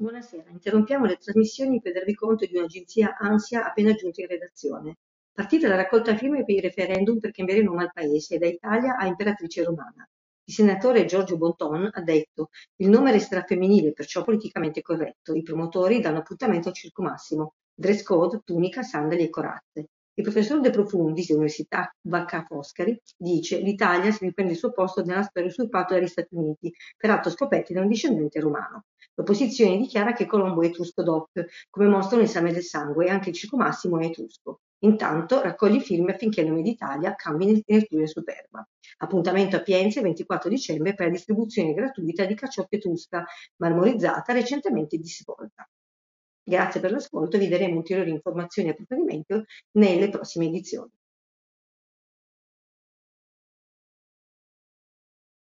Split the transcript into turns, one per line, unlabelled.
Buonasera, interrompiamo le trasmissioni per darvi conto di un'agenzia ansia appena giunta in redazione. Partita la raccolta firme per il referendum per cambiare nome al paese da Italia a Imperatrice Romana. Il senatore Giorgio Bonton ha detto il nome resterà femminile, perciò politicamente corretto. I promotori danno appuntamento al circo massimo. Dress code, tunica, sandali e corazze. Il professor De Profundis dell'Università Vacca Foscari dice l'Italia si riprende il suo posto nella storia usurpato dagli Stati Uniti, peraltro scoperti da un discendente romano. L'opposizione dichiara che Colombo è etrusco doc, come mostra un esame del sangue, e anche il Circo Massimo è etrusco. Intanto raccoglie firme affinché il nome d'Italia cambi in Ertulia Superba. Appuntamento a Pienza il 24 dicembre per la distribuzione gratuita di cacioppa etrusca marmorizzata recentemente disvolta. Grazie per l'ascolto, vi daremo ulteriori informazioni e approfondimento nelle prossime edizioni.